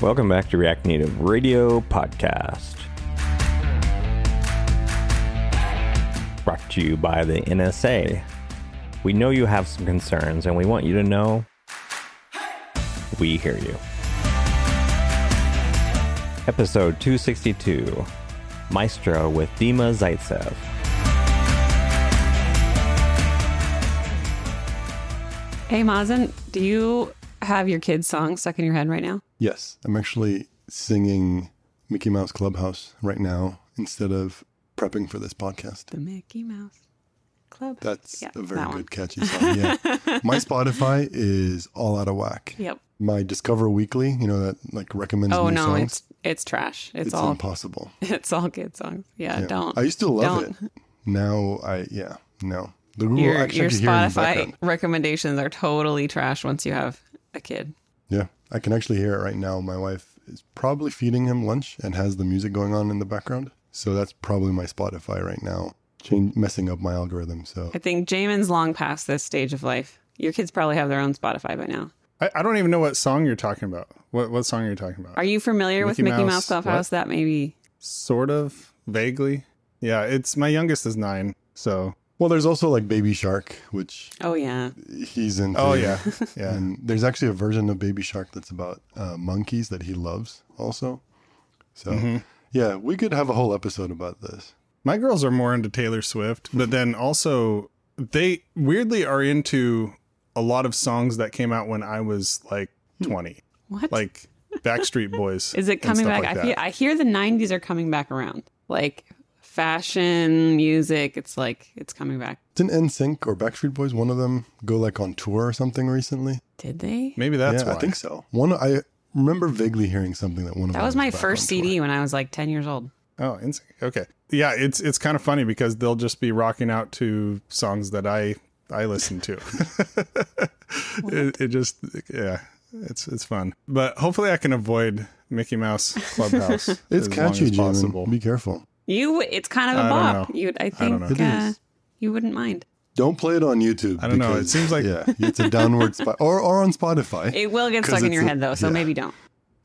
Welcome back to React Native Radio Podcast. Brought to you by the NSA. We know you have some concerns and we want you to know we hear you. Episode 262 Maestro with Dima Zaitsev. Hey, Mazen, do you have your kids' song stuck in your head right now? Yes, I'm actually singing Mickey Mouse Clubhouse right now instead of prepping for this podcast. The Mickey Mouse Club. That's Yeah, a very that good, catchy song. Yeah. My Spotify is all out of whack. Yep. My Discover Weekly, you know, that like recommends Oh no, songs. it's it's trash. It's, It's all impossible. it's all kid songs. Yeah, Yeah. don't. I used to love don't. it. Now I, yeah, no. The Google Your actually your can in the Spotify recommendations are totally trash once you have a kid. Yeah, I can actually hear it right now. My wife is probably feeding him lunch and has the music going on in the background. So that's probably my Spotify right now, change, messing up my algorithm. So I think Jamin's long past this stage of life. Your kids probably have their own Spotify by now. I, I don't even know what song you're talking about. What what song are you talking about? Are you familiar with Mickey Mickey Mouse, Mouse Clubhouse? That maybe. sort of vaguely. Yeah, it's my youngest is nine, so Well, there's also like Baby Shark, which Oh yeah. he's into. oh yeah, yeah. And there's actually a version of Baby Shark that's about uh, monkeys that he loves also. So, Mm-hmm. yeah, we could have a whole episode about this. My girls are more into Taylor Swift, but then also they weirdly are into a lot of songs that came out when I was like Hmm. 20, What? like Backstreet Boys. Is it coming back? like I feel. I hear the '90s are coming back around. Like fashion, music. It's like it's coming back. Didn't NSYNC or Backstreet Boys, one of them, go like on tour or something recently? Did they? Maybe that's yeah, why. I think so. One, I remember vaguely hearing something that one of That was my back first on tour. CD when I was like 10 years old. Oh, NSYNC. Okay. Yeah, it's it's kind of funny because they'll just be rocking out to songs that I I listen to. it, it just yeah, it's it's fun. But hopefully I can avoid Mickey Mouse Clubhouse. It's as catchy, long as Jamin. Be careful. You, it's kind of a I don't bop. know. You, I think know. It uh, you wouldn't mind. Don't play it on YouTube. I don't know, it seems like- yeah, it's a downward spot, or or on Spotify. It will get stuck in your a- head though, so yeah. maybe don't.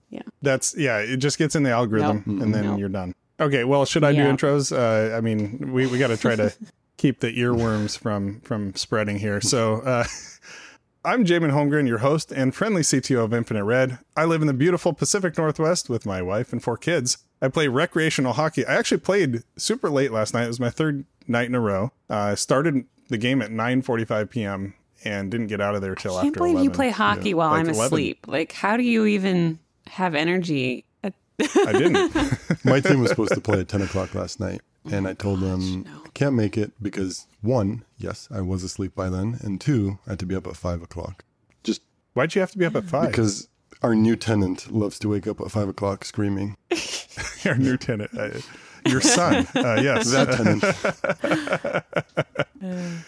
Yeah. That's yeah, it just gets in the algorithm Nope. and then Nope. you're done. Okay, well, should I Yeah. do intros? Uh, I mean, we, we got to try to keep the earworms from from spreading here. So, uh, I'm Jamin Holmgren, your host and friendly CTO of Infinite Red. I live in the beautiful Pacific Northwest with my wife and four kids. I play recreational hockey. I actually played super late last night. It was my third night in a row. Uh, I started the game at 9:45 p.m. and didn't get out of there till after. I can't after believe 11. you play hockey while Like I'm 11. asleep. Like, how do you even have energy? at- I didn't. My team was supposed to play at 10 o'clock last night, and I told them I can't make it because one, yes, I was asleep by then, and two, I had to be up at 5 o'clock. Just Why'd you have to be up at five? because our new tenant loves to wake up at 5 o'clock screaming. our new tenant, uh, your son. Uh, yes, That tenant.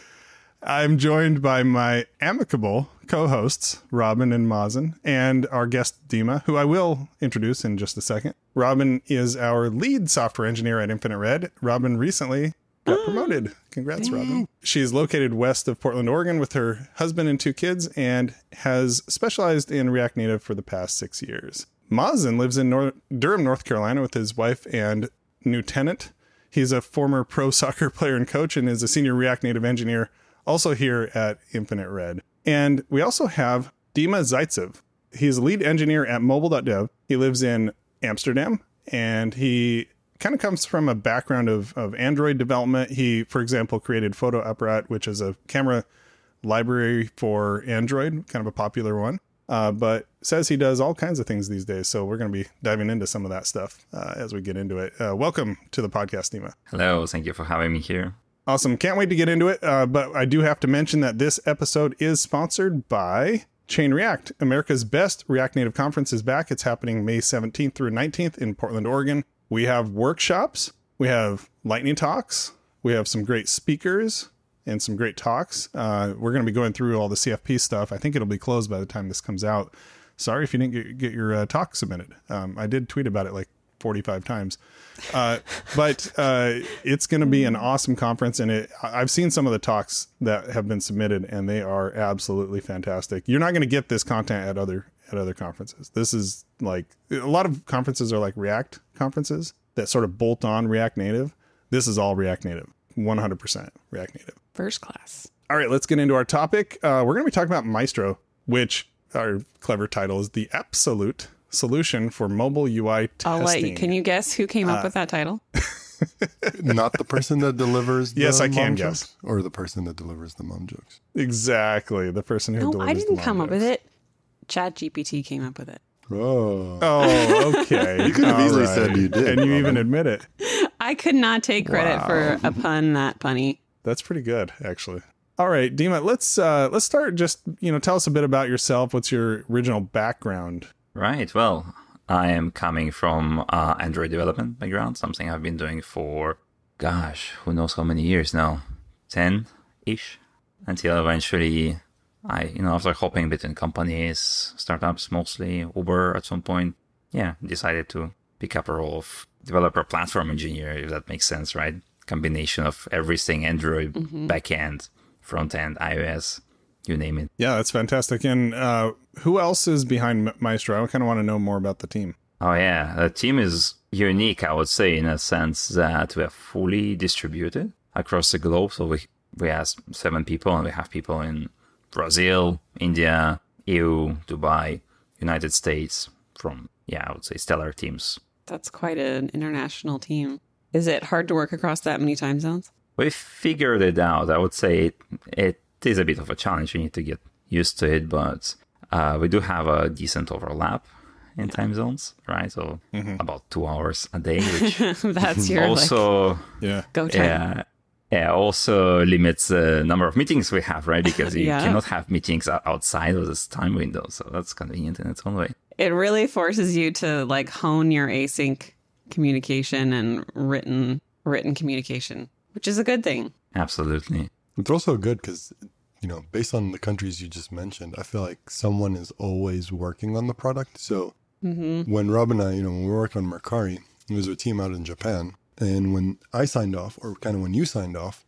I'm joined by my amicable co-hosts Robin and Mazen, and our guest Dima, who I will introduce in just a second. Robin is our lead software engineer at Infinite Red. Robin recently got promoted. Congrats, Robin. She is located west of Portland, Oregon, with her husband and two kids, and has specialized in React Native for the past six years. Mazen lives in Nor- Durham, North Carolina, with his wife and new tenant. He's a former pro soccer player and coach, and is a senior React Native engineer, also here at Infinite Red. And we also have Dima Zaitsev. He's a lead engineer at mobile.dev. He lives in Amsterdam, and he kind of comes from a background of, of Android development. He, for example, created Fotoapparat, which is a camera library for Android, kind of a popular one. Uh, but says he does all kinds of things these days. So we're going to be diving into some of that stuff uh, as we get into it. Uh, welcome to the podcast, Dima. Hello, thank you for having me here. Awesome. Can't wait to get into it. Uh, but I do have to mention that this episode is sponsored by Chain React. America's best React Native conference is back. It's happening May 17th through 19th in Portland, Oregon. We have workshops, we have lightning talks, we have some great speakers and some great talks. Uh, we're going to be going through all the CFP stuff. I think it'll be closed by the time this comes out. Sorry if you didn't get, get your uh, talk submitted. Um, I did tweet about it like 45 times. Uh, but uh, it's going to be an awesome conference, and it, I've seen some of the talks that have been submitted, and they are absolutely fantastic. You're not going to get this content at other at other conferences. This is like a lot of conferences are like React conferences that sort of bolt on React Native. This is all React Native, 100% React Native. First class. All right, let's get into our topic. Uh, we're going to be talking about Maestro, which our clever title is the absolute solution for mobile UI testing. I'll let you. Can you guess who came Uh, up with that title? Not the person that delivers the Yes, I can mom guess. or the person that delivers the mom jokes. Exactly, the person who No, delivers I the didn't mom come up with it. Chat GPT came up with it. Oh. Oh, okay. You could have All easily said you did, and you even admit it. I could not take credit for a pun that punny. That's pretty good, actually. All right, Dima, let's uh, let's start. Just you know, tell us a bit about yourself. What's your original background? Right. Well, I am coming from uh, Android development background, something I've been doing for, gosh, who knows how many years now, ten ish, until eventually I, you know, after hopping between companies, startups mostly, Uber at some point, yeah, decided to pick up a role of developer platform engineer, if that makes sense, right? Combination of everything Android, backend, front end, iOS, you name it. Yeah, that's fantastic. And uh, who else is behind Maestro? I kind of want to know more about the team. Oh yeah, the team is unique, I would say, in a sense that we are fully distributed across the globe. So we we have seven people, and we have people in Brazil, India, EU, Dubai, United States. From yeah, I would say stellar teams. That's quite an international team. Is it hard to work across that many time zones? We figured it out. I would say it, it is a bit of a challenge. We need to get used to it, but uh, we do have a decent overlap in time zones, right? So about two hours a day, which That's your like also Yeah. go time. yeah yeah also limits the number of meetings we have right because you Yeah. cannot have meetings outside of this time window so that's convenient in its own way It really forces you to like hone your async communication and written written communication, which is a good thing. absolutely It's also good because, you know, based on the countries you just mentioned, I feel like someone is always working on the product. So mm-hmm. when Rob and I, you know, when we worked on Mercari, there was a team out in Japan. And when I signed off, or kind of when you signed off,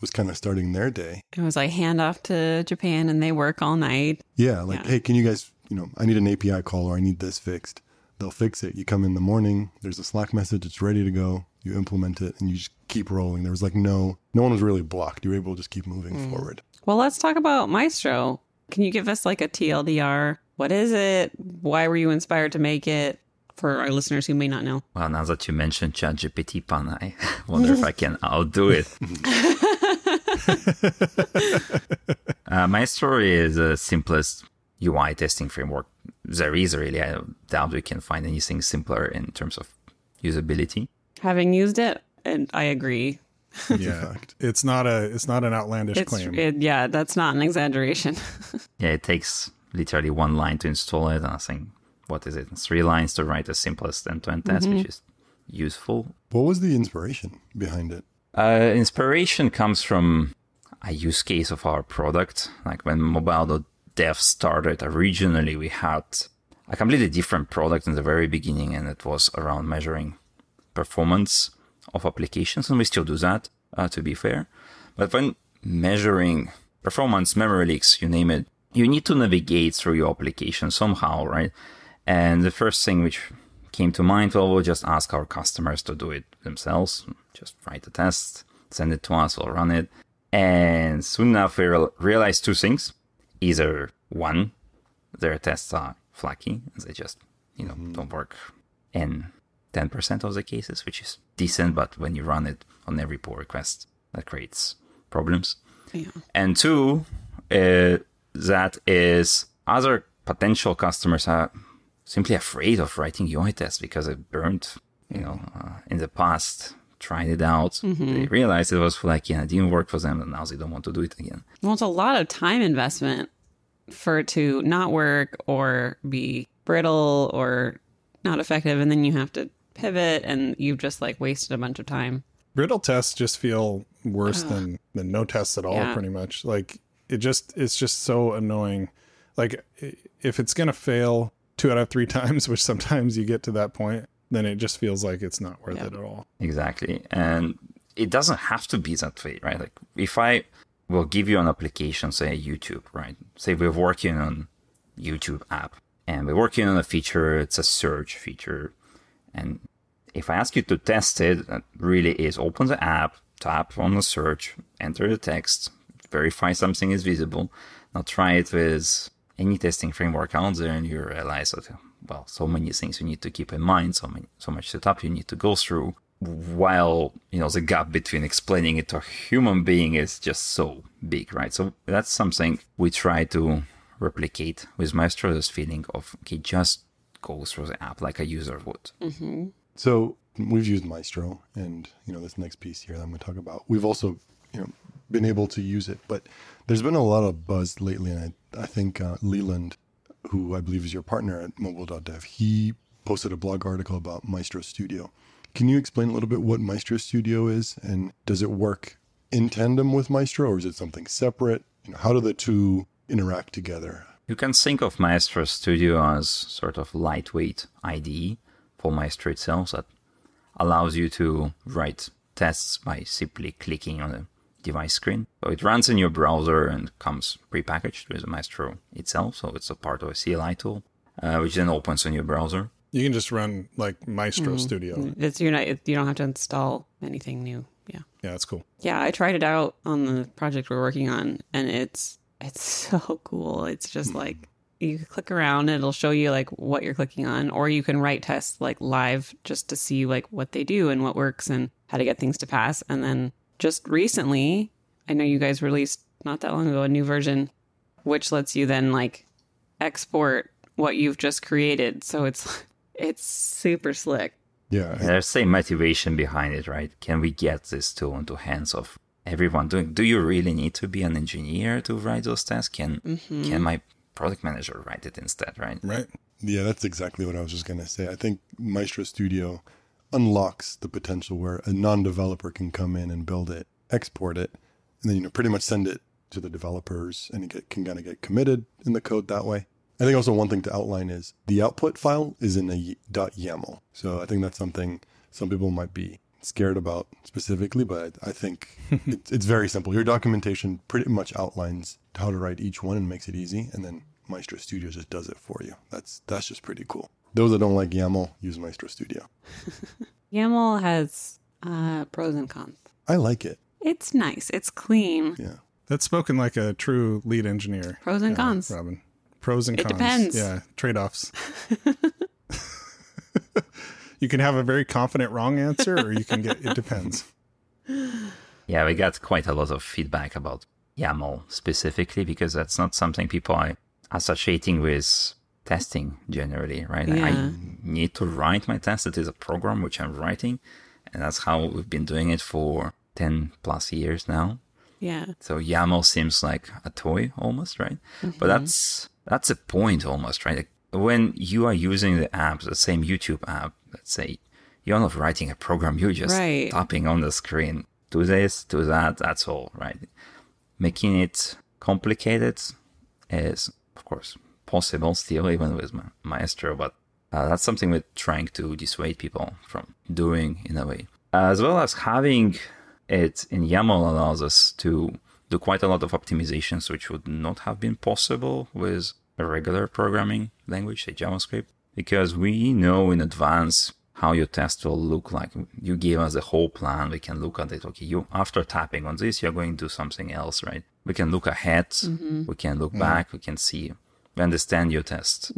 was kind of starting their day. It was like hand off to Japan and they work all night. Yeah, like, Yeah. hey, can you guys, you know, I need an API call or I need this fixed. They'll fix it. You come in the morning, there's a Slack message, it's ready to go. You implement it and you just keep rolling. There was like no, no one was really blocked. You were able to just keep moving mm. forward. Well, let's talk about Maestro. Can you give us like a TLDR? What is it? Why were you inspired to make it? For our listeners who may not know. well now that you mentioned ChatGPT pan i wonder if i can outdo it uh, Maestro is the simplest ui testing framework there is really i doubt we can find anything simpler in terms of usability Having used it, and I agree. Yeah. It's not a it's not an outlandish It's claim. it, yeah, that's not an exaggeration. Yeah, it takes literally one line to install it. And I think, what is it? Three lines to write the simplest end to end test, which is useful. What was the inspiration behind it? Uh, inspiration comes from a use case of our product. Like when mobile.dev started, originally we had a completely different product in the very beginning, and it was around measuring performance of applications, and we still do that, uh, to be fair. But when measuring performance, memory leaks, you name it, you need to navigate through your application somehow, right? And the first thing which came to mind, well, we'll just ask our customers to do it themselves. Just write a test, send it to us, we'll run it. And soon enough, we real- realized two things. Either one, their tests are flaky, and they just, you know, don't work in 10% of the cases, which is decent, but when you run it on every pull request, that creates problems. yeah. And two, uh, that is other potential customers are simply afraid of writing UI tests because they burned, you know, uh, in the past, tried it out. They realized it was like, yeah, it didn't work for them, and now they don't want to do it again. Well, it's a lot of time investment for it to not work or be brittle or not effective, and then you have to pivot, and you've just like wasted a bunch of time. Brittle tests just feel worse than than no tests at all. Yeah. Pretty much, like it just it's just so annoying. Like if it's gonna fail two out of three times, which sometimes you get to that point, then it just feels like it's not worth Yep. it at all. Exactly. And it doesn't have to be that way, right? Like if I will give you an application, say YouTube, right? Say we're working on YouTube app and we're working on a feature, it's a search feature. And if I ask you to test it, that really is open the app, tap on the search, enter the text, verify something is visible. Now try it with any testing framework out there and you realize that well, so many things you need to keep in mind, so many so much setup you need to go through while you know the gap between explaining it to a human being is just so big, right? So that's something we try to replicate with Maestro this feeling of okay, just go through the app like a user would. Mm-hmm. So we've used Maestro, and you know this next piece here that I'm going to talk about. We've also you know been able to use it, but there's been a lot of buzz lately, and I, I think uh, Leland, who I believe is your partner at Mobile.dev, he posted a blog article about Maestro Studio. Can you explain a little bit what Maestro Studio is, and does it work in tandem with Maestro, or is it something separate? You know, how do the two interact together? You can think of Maestro Studio as sort of lightweight IDE for Maestro itself that allows you to write tests by simply clicking on device screen. So it runs in your browser and comes prepackaged with Maestro itself. So it's a part of a CLI tool, uh, which then opens in your browser. You can just run like Maestro Studio. It's you're not you don't have to install anything new. Yeah. Yeah, that's cool. Yeah, I tried it out on the project we're working on and it's it's so cool. It's just like you click around and it'll show you like what you're clicking on or you can write tests like live just to see like what they do and what works and how to get things to pass and then just recently I know you guys released not that long ago a new version which lets you then like export what you've just created. So it's it's super slick. Yeah, And There's same motivation behind it, right? Can we get this tool into hands of everyone doing? Do you really need to be an engineer to write those tests? Can mm-hmm. can my product manager write it instead, right? Right. Yeah, that's exactly what I was just going to say. I think Maestro Studio unlocks the potential where a non-developer can come in and build it, export it, and then you know pretty much send it to the developers, and it get, can kind of get committed in the code that way. I think also one thing to outline is the output file is in a .yaml, so I think that's something some people might be scared about specifically, but I think it, it's very simple. Your documentation pretty much outlines how to write each one and makes it easy, and then Maestro Studio just does it for you. That's that's just pretty cool. Those that don't like YAML use Maestro Studio. YAML has uh, pros and cons. I like it. It's nice. It's clean. Yeah. That's spoken like a true lead engineer. Pros and uh, cons. Robin. Pros and It cons. depends. Yeah, trade offs. you can have a very confident wrong answer, or you can get it depends. Yeah, we got quite a lot of feedback about YAML specifically because that's not something people are associating with testing generally, right? I need to write my test. It is a program which I'm writing, and that's how we've been doing it for 10 plus years now. Yeah. So YAML seems like a toy almost, right? But mm-hmm. that's that's a point almost, right? Like when you are using the app, the same YouTube app, let's say, you're not writing a program, you're just Right. tapping on the screen. Do this, do that, that's all, right? Making it complicated is, of course, possible still, even with Ma- Maestro, but uh, that's something we're trying to dissuade people from doing in a way. As well as having it in YAML allows us to do quite a lot of optimizations, which would not have been possible with a regular programming language, say JavaScript, because we know in advance how your test will look like. You give us a whole plan. We can look at it. Okay, you after tapping on this, you're going to do something else, right? We can look ahead. We can look back. We can see. We understand your test.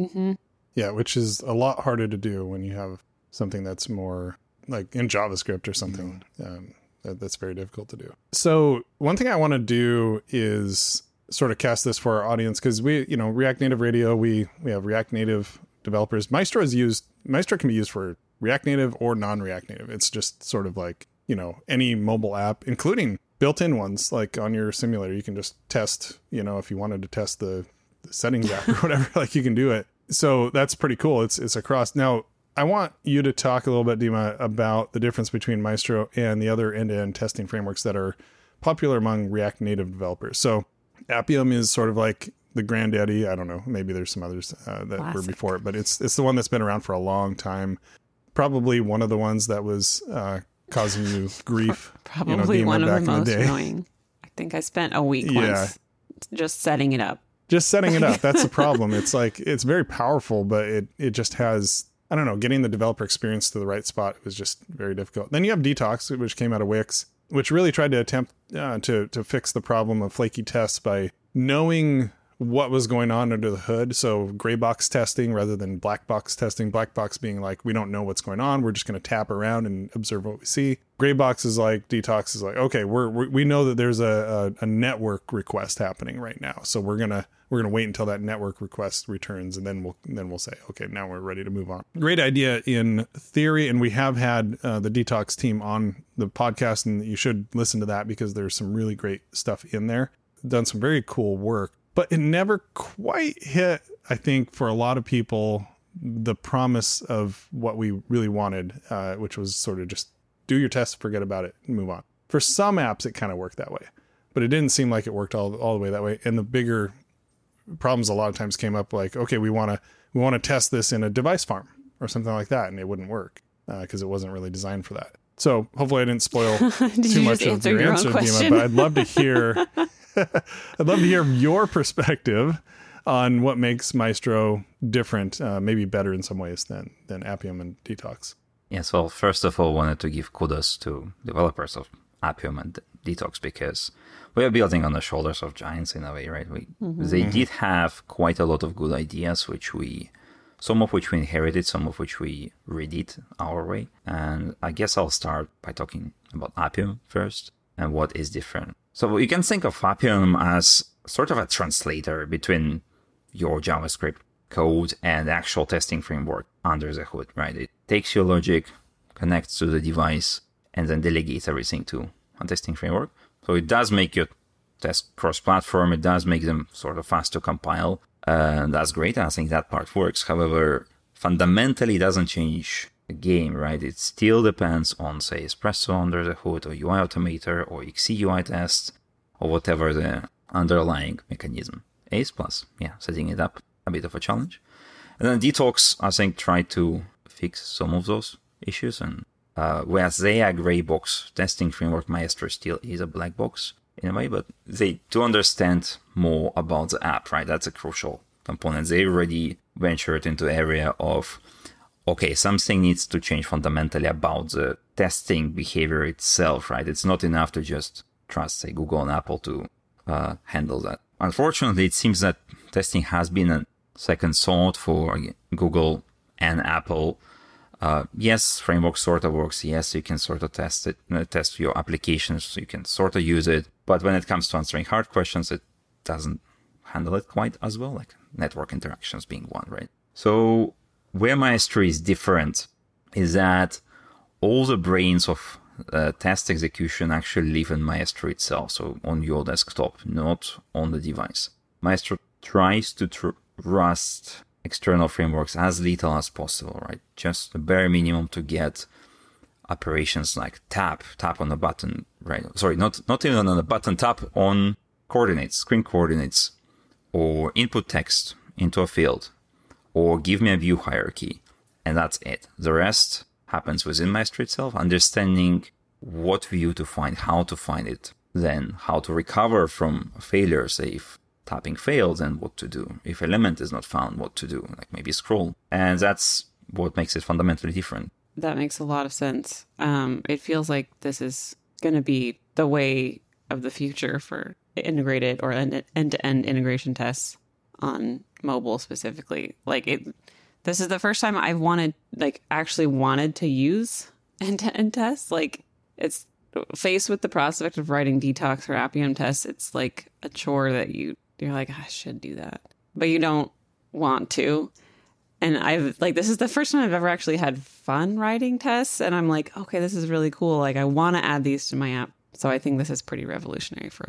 Yeah, which is a lot harder to do when you have something that's more like in JavaScript or something. Um, that, that's very difficult to do. So one thing I want to do is sort of cast this for our audience because we, you know, React Native Radio, we we have React Native developers. Maestro is used. Maestro can be used for React Native or non-React Native. It's just sort of like you know any mobile app, including built-in ones like on your simulator. You can just test. You know, if you wanted to test the, the settings app or whatever, like you can do it. So that's pretty cool. It's it's across now. I want you to talk a little bit, Dima, about the difference between Maestro and the other end-to-end testing frameworks that are popular among React Native developers. So Appium is sort of like the granddaddy. I don't know. Maybe there's some others uh, that were before it, but it's it's the one that's been around for a long time. probably one of the ones that was uh, causing you grief. Probably you know, one of the most the annoying. I think I spent a week yeah. once just setting it up. Just setting it up. That's the problem. It's like it's very powerful, but it it just has I don't know, getting the developer experience to the right spot was just very difficult. Then you have Detox, which came out of Wix, which really tried to attempt uh, to to fix the problem of flaky tests by knowing what was going on under the hood. So gray box testing rather than black box testing. Black box being like, we don't know what's going on. We're just going to tap around and observe what we see. Gray box is like, detox is like, okay, we're, we're we know that there's a, a, a network request happening right now. So we're going to, we're going to wait until that network request returns and then we'll, then we'll say, okay, now we're ready to move on. Great idea in theory. And we have had uh, the detox team on the podcast and you should listen to that because there's some really great stuff in there. Done some very cool work but it never quite hit, I think, for a lot of people, the promise of what we really wanted, uh, which was sort of just do your test, forget about it, and move on. For some apps, it kind of worked that way, but it didn't seem like it worked all, all the way that way. And the bigger problems a lot of times came up like, okay, we want to we want to test this in a device farm or something like that, and it wouldn't work because uh, it wasn't really designed for that. So hopefully I didn't spoil too much of your, your answer, Dima, but I'd love to hear I'd love to hear your perspective on what makes Maestro different, uh, maybe better in some ways than than Appium and Detox. Yes, well, first of all, wanted to give kudos to developers of Appium and Detox because we are building on the shoulders of giants in a way, right? We, mm-hmm. They did have quite a lot of good ideas, which we, some of which we inherited, some of which we redid our way. And I guess I'll start by talking about Appium first and what is different. So you can think of Appium as sort of a translator between your JavaScript code and actual testing framework under the hood, right? It takes your logic, connects to the device, and then delegates everything to a testing framework. So it does make your test cross-platform. It does make them sort of fast to compile. Uh, that's great. I think that part works. However, fundamentally it doesn't change game, right? It still depends on, say, Espresso under the hood, or UI Automator, or XC UI test, or whatever the underlying mechanism is. Plus, yeah, setting it up a bit of a challenge. And then Detox, I think, tried to fix some of those issues. And uh, whereas they are gray box testing framework, Maestro still is a black box in a way, but they do understand more about the app, right? That's a crucial component. They already ventured into area of okay, something needs to change fundamentally about the testing behavior itself, right? It's not enough to just trust, say, Google and Apple to uh, handle that. Unfortunately, it seems that testing has been a second thought for Google and Apple. Uh, yes, framework sort of works. Yes, you can sort of test it, uh, test your applications. So you can sort of use it. But when it comes to answering hard questions, it doesn't handle it quite as well, like network interactions being one, right? So where Maestro is different is that all the brains of uh, test execution actually live in Maestro itself, so on your desktop, not on the device. Maestro tries to tr- trust external frameworks as little as possible, right? Just the bare minimum to get operations like tap, tap on the button, right? Sorry, not not even on the button, tap on coordinates, screen coordinates, or input text into a field, or give me a view hierarchy. And that's it. The rest happens within Maestro itself, understanding what view to find, how to find it, then how to recover from failures if tapping fails and what to do. If element is not found, what to do, like maybe scroll. And that's what makes it fundamentally different. That makes a lot of sense. Um, it feels like this is going to be the way of the future for integrated or end to end integration tests on mobile specifically. Like it, this is the first time I've wanted, like, actually wanted to use end to end tests. Like, it's faced with the prospect of writing detox or Appium tests. It's like a chore that you you're like, I should do that, but you don't want to. And I've like this is the first time I've ever actually had fun writing tests, and I'm like, okay, this is really cool. Like, I want to add these to my app. So I think this is pretty revolutionary for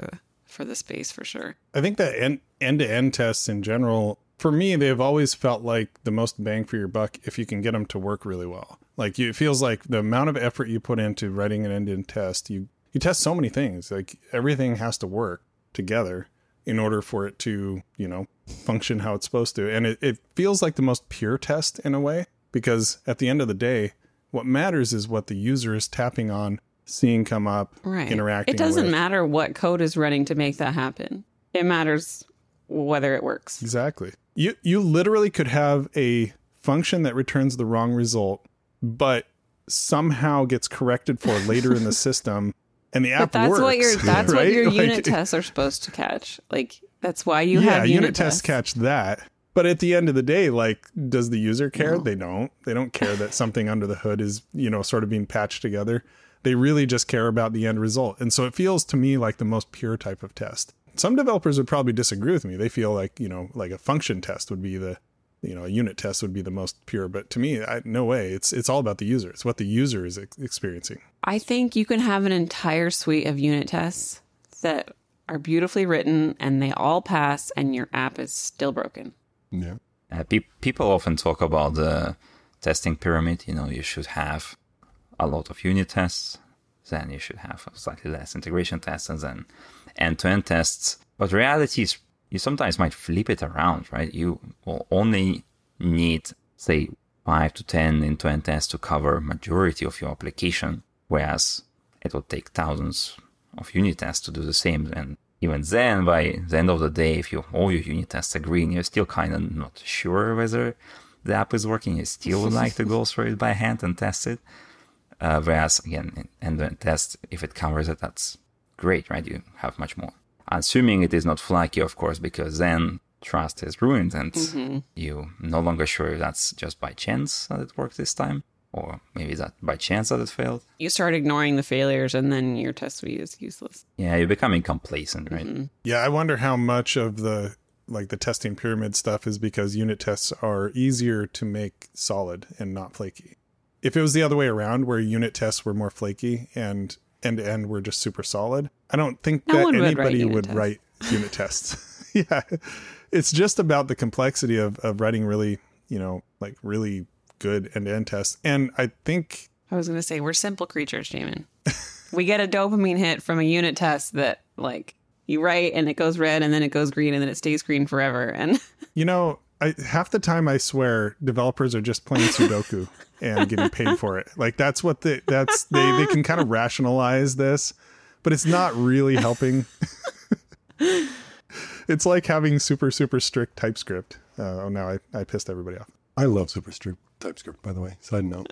for the space for sure. I think that end to end tests in general, for me, they've always felt like the most bang for your buck if you can get them to work really well. Like you, it feels like the amount of effort you put into writing an end to end test, you you test so many things. Like everything has to work together in order for it to, you know, function how it's supposed to. And it, it feels like the most pure test in a way, because at the end of the day, What matters is what the user is tapping on, seeing come up, Right. interacting. It doesn't with. matter what code is running to make that happen. It matters whether it works. Exactly. You you literally could have a function that returns the wrong result, but somehow gets corrected for later in the system, and the app But that's works. what your that's what your Like, unit tests are supposed to catch. Like that's why you yeah, have unit, tests catch that. But at the end of the day, like, does the user care? No. They don't. They don't care that something under the hood is, you know, sort of being patched together. They really just care about the end result. And so it feels to me like the most pure type of test. Some developers would probably disagree with me. They feel like, you know, like a function test would be the, you know, a unit test would be the most pure. But to me, I, no way. It's it's all about the user. It's what the user is ex- experiencing. I think you can have an entire suite of unit tests that are beautifully written and they all pass and your app is still broken. Yeah. Uh, pe- people often talk about the testing pyramid. You know, you should have a lot of unit tests, then you should have slightly less integration tests, and then end-to-end tests. But reality is, you sometimes might flip it around, right? You will only need, say, five to ten end-to-end tests to cover majority of your application, whereas it will take thousands of unit tests to do the same. And even then, by the end of the day, if you all your unit tests agree, and you're still kind of not sure whether the app is working, you still would like to go through it by hand and test it. Uh, whereas again, end to test, if it covers it, that's great, right? You have much more. Assuming it is not flaky, of course, because then trust is ruined and you no longer sure if that's just by chance that it worked this time, or maybe that by chance that it failed. You start ignoring the failures and then your test suite is useless. Yeah, you're becoming complacent, right? Yeah, I wonder how much of the like the testing pyramid stuff is because unit tests are easier to make solid and not flaky. If it was the other way around where unit tests were more flaky and end to end were just super solid, I don't think No that anybody would tests. write unit tests. yeah. It's just about the complexity of of writing really, you know, like really good end to end tests. And I think I was going to say, we're simple creatures, Jamin. we get a dopamine hit from a unit test that, like, you write and it goes red and then it goes green and then it stays green forever. And You know, I half the time I swear developers are just playing Sudoku and getting paid for it. Like that's what they that's they they can kind of rationalize this, but it's not really helping. it's like having super super strict TypeScript. Uh, oh, now I I pissed everybody off. I love super strict TypeScript, by the way. Side note.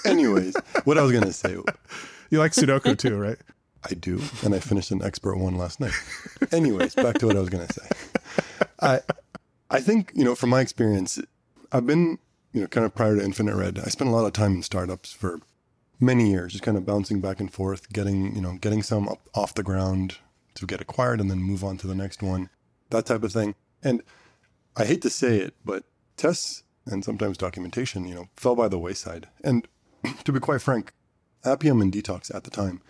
Anyways, what I was going to say, You like Sudoku too, right? I do, and I finished an expert one last night. Anyways, back to what I was going to say. I, I think you know, from my experience, I've been you know, kind of prior to Infinite Red, I spent a lot of time in startups for many years, just kind of bouncing back and forth, getting you know, getting some up off the ground to get acquired, and then move on to the next one, that type of thing. And I hate to say it, but tests and sometimes documentation, you know, fell by the wayside. And to be quite frank, Appium and Detox at the time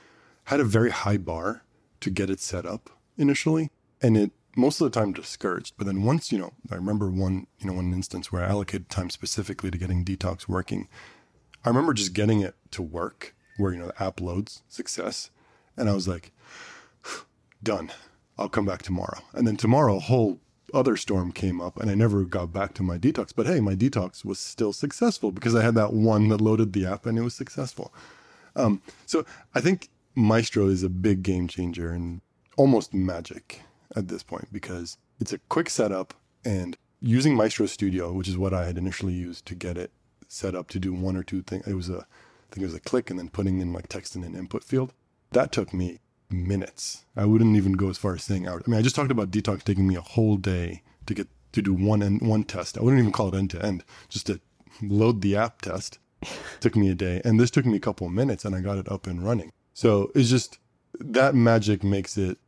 had a very high bar to get it set up initially, and it most of the time discouraged. But then once, you know, I remember one, you know, one instance where I allocated time specifically to getting Detox working. I remember just getting it to work, where you know the app loads, success, and I was like, done. I'll come back tomorrow. And then tomorrow, a whole other storm came up, and I never got back to my detox. But hey, my detox was still successful because I had that one that loaded the app, and it was successful. Um, so I think Maestro is a big game changer and almost magic at this point because it's a quick setup and using Maestro Studio, which is what I had initially used to get it set up to do one or two things. It was a, I think it was a click and then putting in like text in an input field. That took me minutes. I wouldn't even go as far as saying hours. I mean, I just talked about detox taking me a whole day to get to do one end, one test. I wouldn't even call it end to end. Just to load the app test took me a day, and this took me a couple of minutes, and I got it up and running. So it's just that magic makes it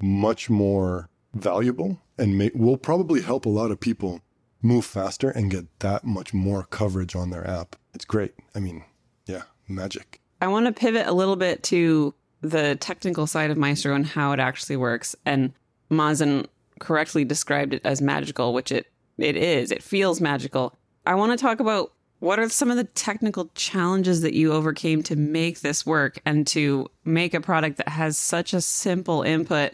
much more valuable and may, will probably help a lot of people move faster and get that much more coverage on their app. It's great. I mean, yeah, magic. I want to pivot a little bit to the technical side of Maestro and how it actually works. And Mazen correctly described it as magical, which it, it is. It feels magical. I want to talk about what are some of the technical challenges that you overcame to make this work and to make a product that has such a simple input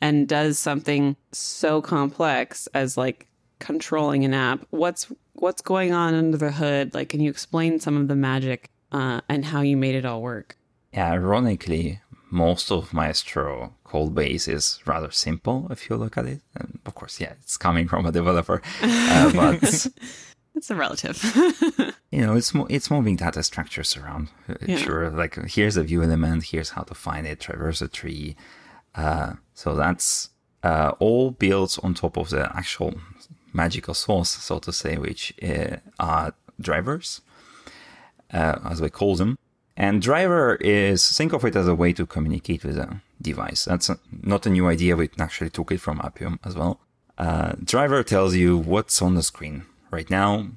and does something so complex as like controlling an app. What's what's going on under the hood? Like, can you explain some of the magic uh, and how you made it all work? Yeah, ironically, most of Maestro code base is rather simple if you look at it. And of course, yeah, it's coming from a developer, uh, but it's a relative. you know, it's mo- it's moving data structures around. Uh, Yeah. Sure, like here's a view element, here's how to find it, traverse a tree. Uh, so that's uh, all built on top of the actual magical source, so to say, which uh, are drivers, uh, as we call them. And driver is think of it as a way to communicate with a device. That's a, not a new idea. We actually took it from Appium as well. Uh, driver tells you what's on the screen. Right now,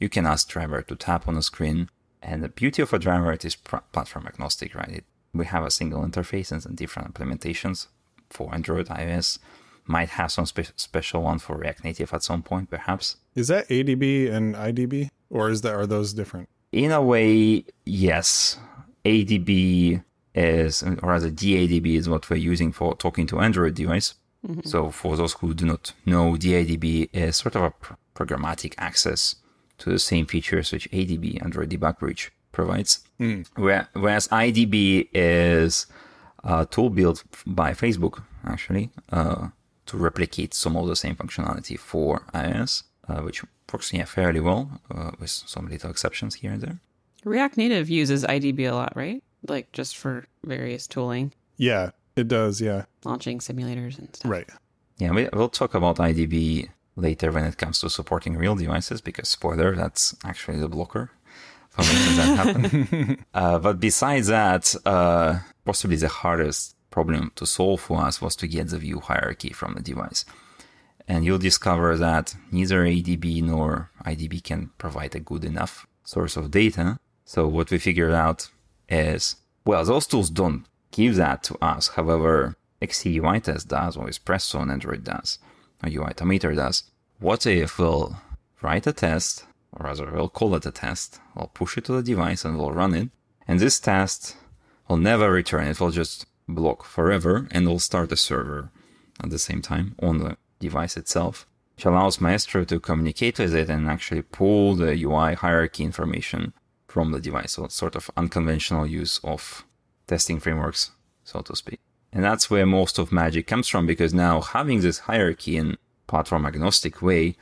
you can ask driver to tap on the screen. And the beauty of a driver, is platform agnostic, right? It, we have a single interface and some different implementations for Android, iOS. Might have some spe- special one for React Native at some point, perhaps. Is that ADB and IDB, or is that are those different? In a way, yes. ADB is, or rather DADB is what we're using for talking to Android device. Mm-hmm. So for those who do not know, DADB is sort of a pr- programmatic access to the same features which ADB, Android Debug Bridge, provides. Where, whereas IDB is a tool built by Facebook, actually, uh, to replicate some of the same functionality for iOS, uh, which works yeah, fairly well, uh, with some little exceptions here and there. React Native uses IDB a lot, right? Like just for various tooling, Yeah, it does. Yeah, launching simulators and stuff. right. Yeah, we, we'll talk about IDB later when it comes to supporting real devices, because spoiler, that's actually the blocker that uh, but besides that, uh, possibly the hardest problem to solve for us was to get the view hierarchy from the device. And you'll discover that neither ADB nor IDB can provide a good enough source of data. So what we figured out is, well, those tools don't give that to us. However, XC UI test does, or Espresso on Android does, or UI Automator does. What if we'll write a test, or rather we'll call it a test, we'll push it to the device and we'll run it, and this test will never return, it will just block forever and will start a server at the same time on the device itself, which allows Maestro to communicate with it and actually pull the UI hierarchy information from the device. So it's sort of unconventional use of testing frameworks, so to speak. And that's where most of magic comes from because now having this hierarchy in platform agnostic way,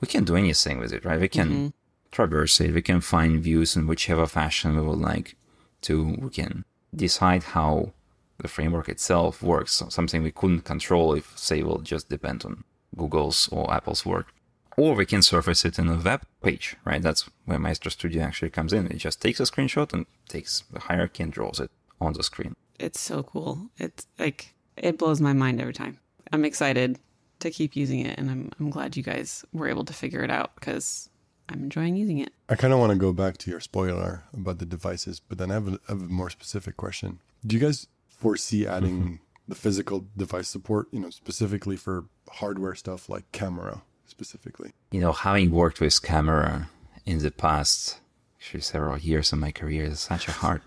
we can do anything with it, right? We can mm-hmm. traverse it, we can find views in whichever fashion we would like to, we can decide how the framework itself works, so something we couldn't control if, say, we'll just depend on Google's or Apple's work. Or we can surface it in a web page, right? That's where Maestro Studio actually comes in. It just takes a screenshot and takes the hierarchy and draws it on the screen. It's so cool. It's like it blows my mind every time. I'm excited to keep using it, and I'm I'm glad you guys were able to figure it out because I'm enjoying using it. I kind of want to go back to your spoiler about the devices, but then I have a, I have a more specific question. Do you guys foresee adding mm-hmm. the physical device support, you know, specifically for hardware stuff like camera specifically? You know, having worked with camera in the past, actually several years of my career, is such a hard,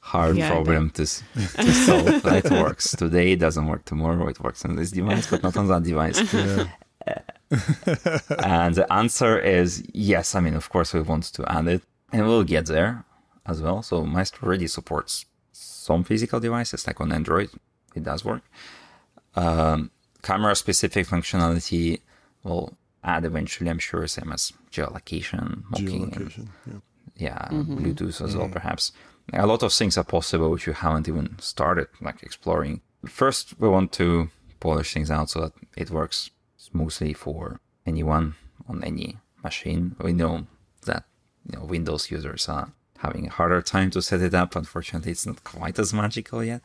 hard Yeah, problem to, to solve. it works today, it doesn't work tomorrow. It works on this device, but not on that device. Uh, and the answer is yes. I mean, of course, we want to add it, and we'll get there as well. So Maestro already supports some physical devices, like on Android, it does work. Um, camera specific functionality will add eventually, I'm sure, same as geolocation, mocking, and- Geolocation. Yeah. yeah, mm-hmm. Bluetooth as well, mm-hmm. perhaps. A lot of things are possible which you haven't even started like exploring. First, we want to polish things out so that it works smoothly for anyone on any machine. We know that you know Windows users are having a harder time to set it up. Unfortunately, it's not quite as magical yet.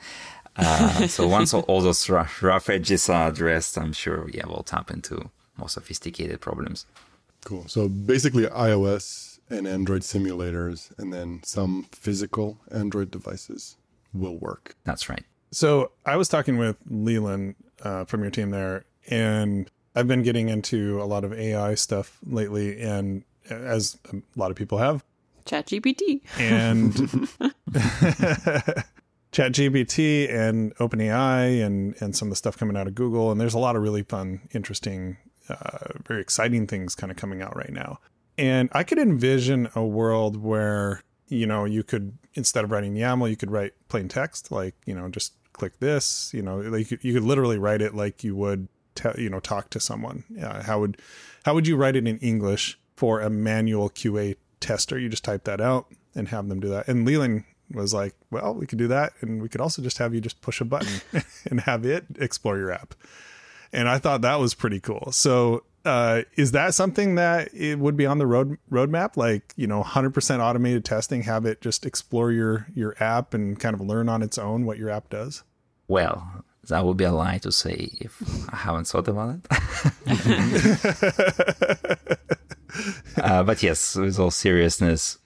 Uh, so once all, all those rough, rough edges are addressed, I'm sure we'll tap into more sophisticated problems. Cool. So basically, iOS and Android simulators, and then some physical Android devices will work. That's right. So I was talking with Leland uh, from your team there, and I've been getting into a lot of AI stuff lately, and as a lot of people have, ChatGPT. and ChatGPT and OpenAI and and some of the stuff coming out of Google, and there's a lot of really fun, interesting uh, very exciting things kind of coming out right now. And I could envision a world where you know you could instead of writing YAML, you could write plain text, like you know just click this. You know, like you could literally write it like you would, te- you know, talk to someone. How would how would you write it in English for a manual QA tester? You just type that out and have them do that. And Leland was like, well, we could do that. And we could also just have you just push a button and have it explore your app. And I thought that was pretty cool. So, uh, is that something that it would be on the road roadmap? Like, you know, 100% automated testing, have it just explore your, your app and kind of learn on its own what your app does? Well, that would be a lie to say if I haven't thought about it. uh, but yes, with all seriousness,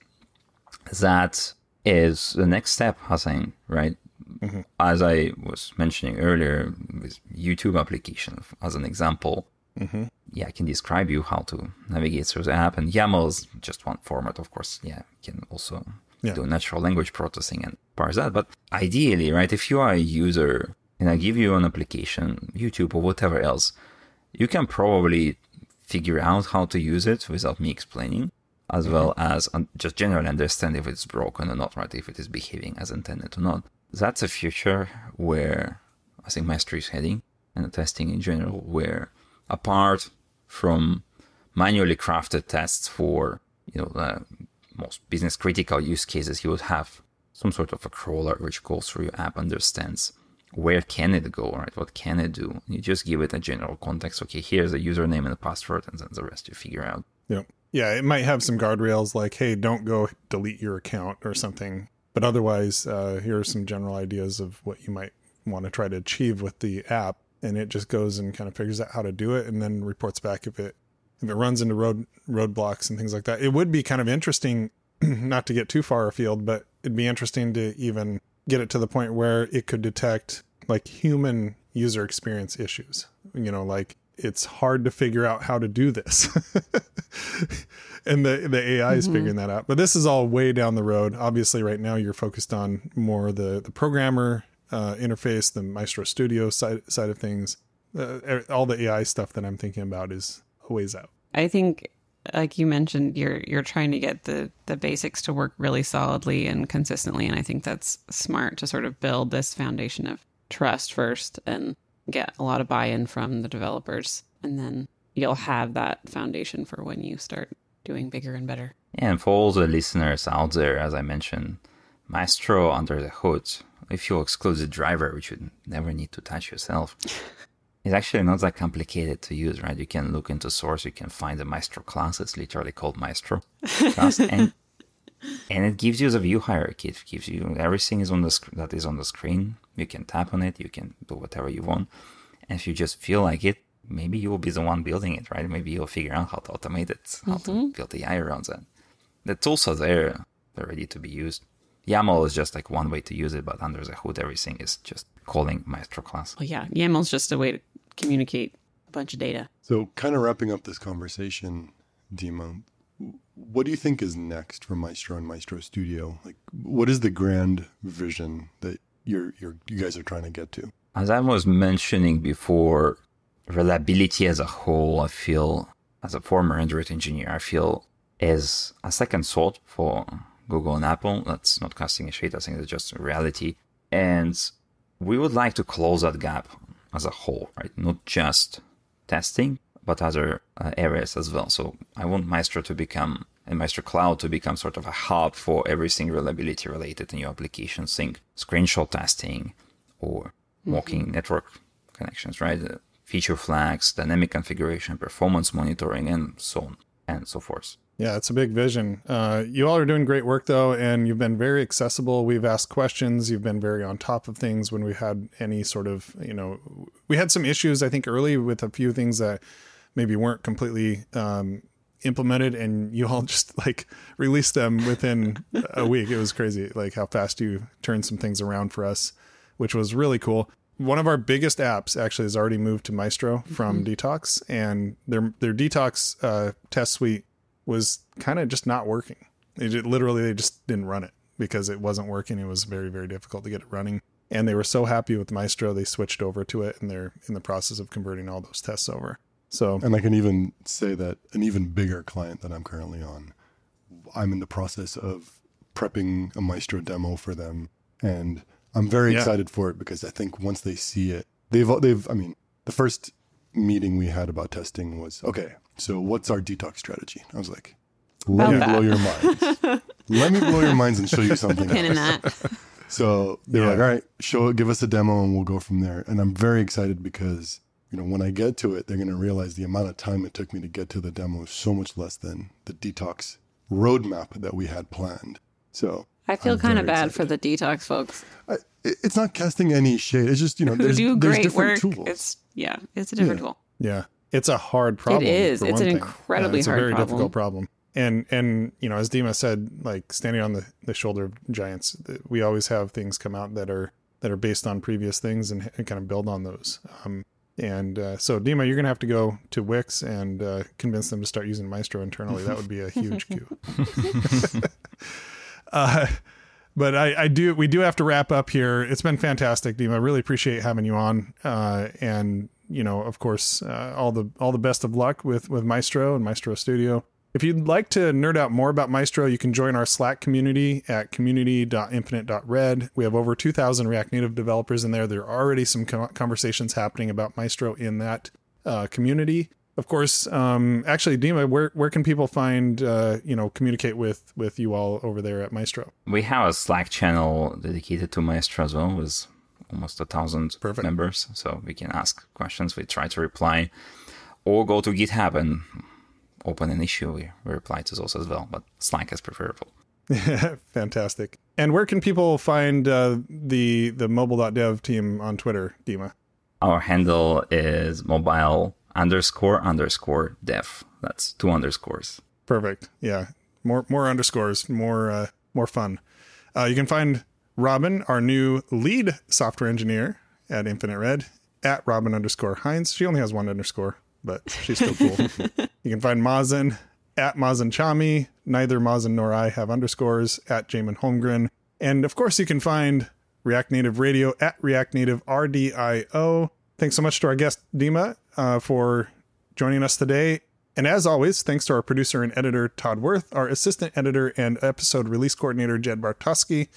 that is the next step, Hassan, right? Mm-hmm. As I was mentioning earlier, with YouTube application as an example, mm-hmm. yeah, I can describe you how to navigate through the app, and YAML is just one format, of course. Yeah, you can also yeah. do natural language processing and parse that. But ideally, right, if you are a user and I give you an application, YouTube or whatever else, you can probably figure out how to use it without me explaining as mm-hmm. well as just generally understand if it's broken or not, right? If it is behaving as intended or not. That's a future where I think Maestro is heading and testing in general, where apart from manually crafted tests for, you know, the most business critical use cases, you would have some sort of a crawler which goes through your app, understands where can it go, right? What can it do? You just give it a general context. Okay, here's a username and a password, and then the rest you figure out. Yep yeah, it might have some guardrails like, hey, don't go delete your account or something. But otherwise, uh, here are some general ideas of what you might want to try to achieve with the app. And it just goes and kind of figures out how to do it and then reports back if it if it runs into road roadblocks and things like that. It would be kind of interesting, not to get too far afield, but it'd be interesting to even get it to the point where it could detect like human user experience issues. You know, like it's hard to figure out how to do this. and the the AI is mm-hmm. figuring that out. But this is all way down the road. Obviously, right now you're focused on more the the programmer uh, interface, the Maestro Studio side side of things. Uh, all the AI stuff that I'm thinking about is a ways out. I think, like you mentioned, you're you're trying to get the the basics to work really solidly and consistently, and I think that's smart to sort of build this foundation of trust first and get a lot of buy-in from the developers and then you'll have that foundation for when you start doing bigger and better. And for all the listeners out there, as I mentioned, Maestro under the hood, if you exclude the driver, which you never need to touch yourself, it's actually not that complicated to use, right? You can look into source, you can find the Maestro class. It's literally called Maestro class, and and it gives you the view hierarchy. It gives you everything is on the sc- that is on the screen. You can tap on it. You can do whatever you want. And if you just feel like it, maybe you will be the one building it, right? Maybe you'll figure out how to automate it, how mm-hmm. to build the AI around that. The tools are there. They're ready to be used. YAML is just like one way to use it, but under the hood, everything is just calling Maestro class. Well, yeah, YAML is just a way to communicate a bunch of data. So, kind of wrapping up this conversation, Dima, what do you think is next for Maestro and Maestro Studio? Like, what is the grand vision that you're, you're you guys are trying to get to? As I was mentioning before, reliability as a whole, I feel, as a former Android engineer, I feel is a second thought for Google and Apple. That's not casting a shade. I think it's just reality. And we would like to close that gap as a whole, right? Not just testing, but other uh, areas as well. So I want Maestro to become and Maestro Cloud to become sort of a hub for everything reliability related in your application. Think screenshot testing or mocking mm-hmm. network connections, right? Uh, feature flags, dynamic configuration, performance monitoring, and so on and so forth. Yeah, it's a big vision. Uh, you all are doing great work though, and you've been very accessible. We've asked questions. You've been very on top of things when we had any sort of, you know, we had some issues I think early with a few things that maybe weren't completely um, implemented and you all just like released them within a week. It was crazy, like how fast you turned some things around for us, which was really cool. One of our biggest apps actually has already moved to Maestro from mm-hmm. Detox, and their their Detox uh, test suite was kind of just not working. It, it literally they just didn't run it because it wasn't working. It was very very difficult to get it running and they were so happy with Maestro they switched over to it and they're in the process of converting all those tests over. So, And I can even say that an even bigger client that I'm currently on, I'm in the process of prepping a Maestro demo for them, and I'm very Yeah. excited for it because I think once they see it, they've they've I mean, the first meeting we had about testing was okay. So what's our detox strategy? I was like, let me About blow your minds. let me blow your minds and show you something. Pin in else. that. So they were Yeah. like, all right, show give us a demo and we'll go from there. And I'm very excited because, you know, when I get to it, they're going to realize the amount of time it took me to get to the demo is so much less than the detox roadmap that we had planned. So I feel I'm kind of bad excited. for the detox folks I, it's not casting any shade. It's just, you know, who there's, do there's great different work. tools. It's yeah, it's a different Yeah. tool. yeah, it's a hard problem. is. for It's one an thing. incredibly it's a hard very problem. difficult problem. And and you know, as Dima said, like standing on the, the shoulder of giants, we always have things come out that are that are based on previous things and, and kind of build on those. Um, and uh, so, Dima, you're gonna have to go to Wix and uh, convince them to start using Maestro internally. That would be a huge coup. uh, but I, I do we do have to wrap up here. It's been fantastic, Dima. I really appreciate having you on. Uh, and you know, of course, uh, all the all the best of luck with with Maestro and Maestro Studio. If you'd like to nerd out more about Maestro, you can join our Slack community at community.infinite.red. We have over 2,000 React Native developers in there. There are already some conversations happening about Maestro in that uh, community. Of course, um, actually, Dima, where where can people find uh, you know communicate with with you all over there at Maestro? We have a Slack channel dedicated to Maestro as well, with almost a thousand Perfect. members. So we can ask questions, we try to reply, or go to GitHub and open an issue. We, we reply to those as well, but Slack is preferable. Fantastic. And where can people find uh, the the mobile.dev team on Twitter, Dima? Our handle is mobile underscore underscore dev. That's two underscores. Perfect. Yeah. More more underscores, more uh, more fun. Uh, you can find Robin, our new lead software engineer at Infinite Red, at Robin underscore Heinze. She only has one underscore, but she's still cool. you can find Mazen at Mazen Chami. Neither Mazen nor I have underscores at Jamon Holmgren. And of course, you can find React Native Radio at React Native RDIO. Thanks so much to our guest, Dima, uh, for joining us today. And as always, thanks to our producer and editor, Todd Werth, our assistant editor and episode release coordinator, Jed Bartausky,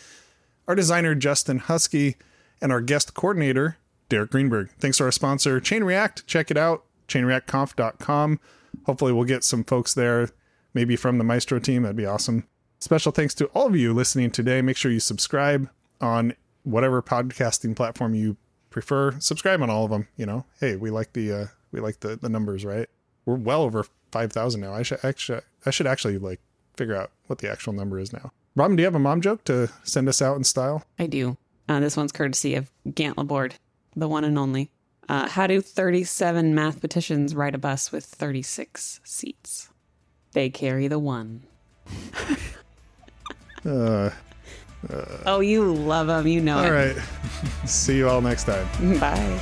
our designer, Justin Huskey, and our guest coordinator, Derek Greenberg. Thanks to our sponsor, Chain React. Check it out, chainreactconf.com. Hopefully, we'll get some folks there, maybe from the Maestro team. That'd be awesome. Special thanks to all of you listening today. Make sure you subscribe on whatever podcasting platform you prefer. Subscribe on all of them. You know, hey, we like the uh, we like the the numbers, right? We're well over five thousand now. I should actually I should actually like figure out what the actual number is now. Robin, do you have a mom joke to send us out in style? I do. Uh, this one's courtesy of Gant Laborde, the one and only. Uh, how do 37 mathematicians ride a bus with 36 seats? They carry the one. Uh, Oh, you love them. You know all it. right. See you all next time. Bye.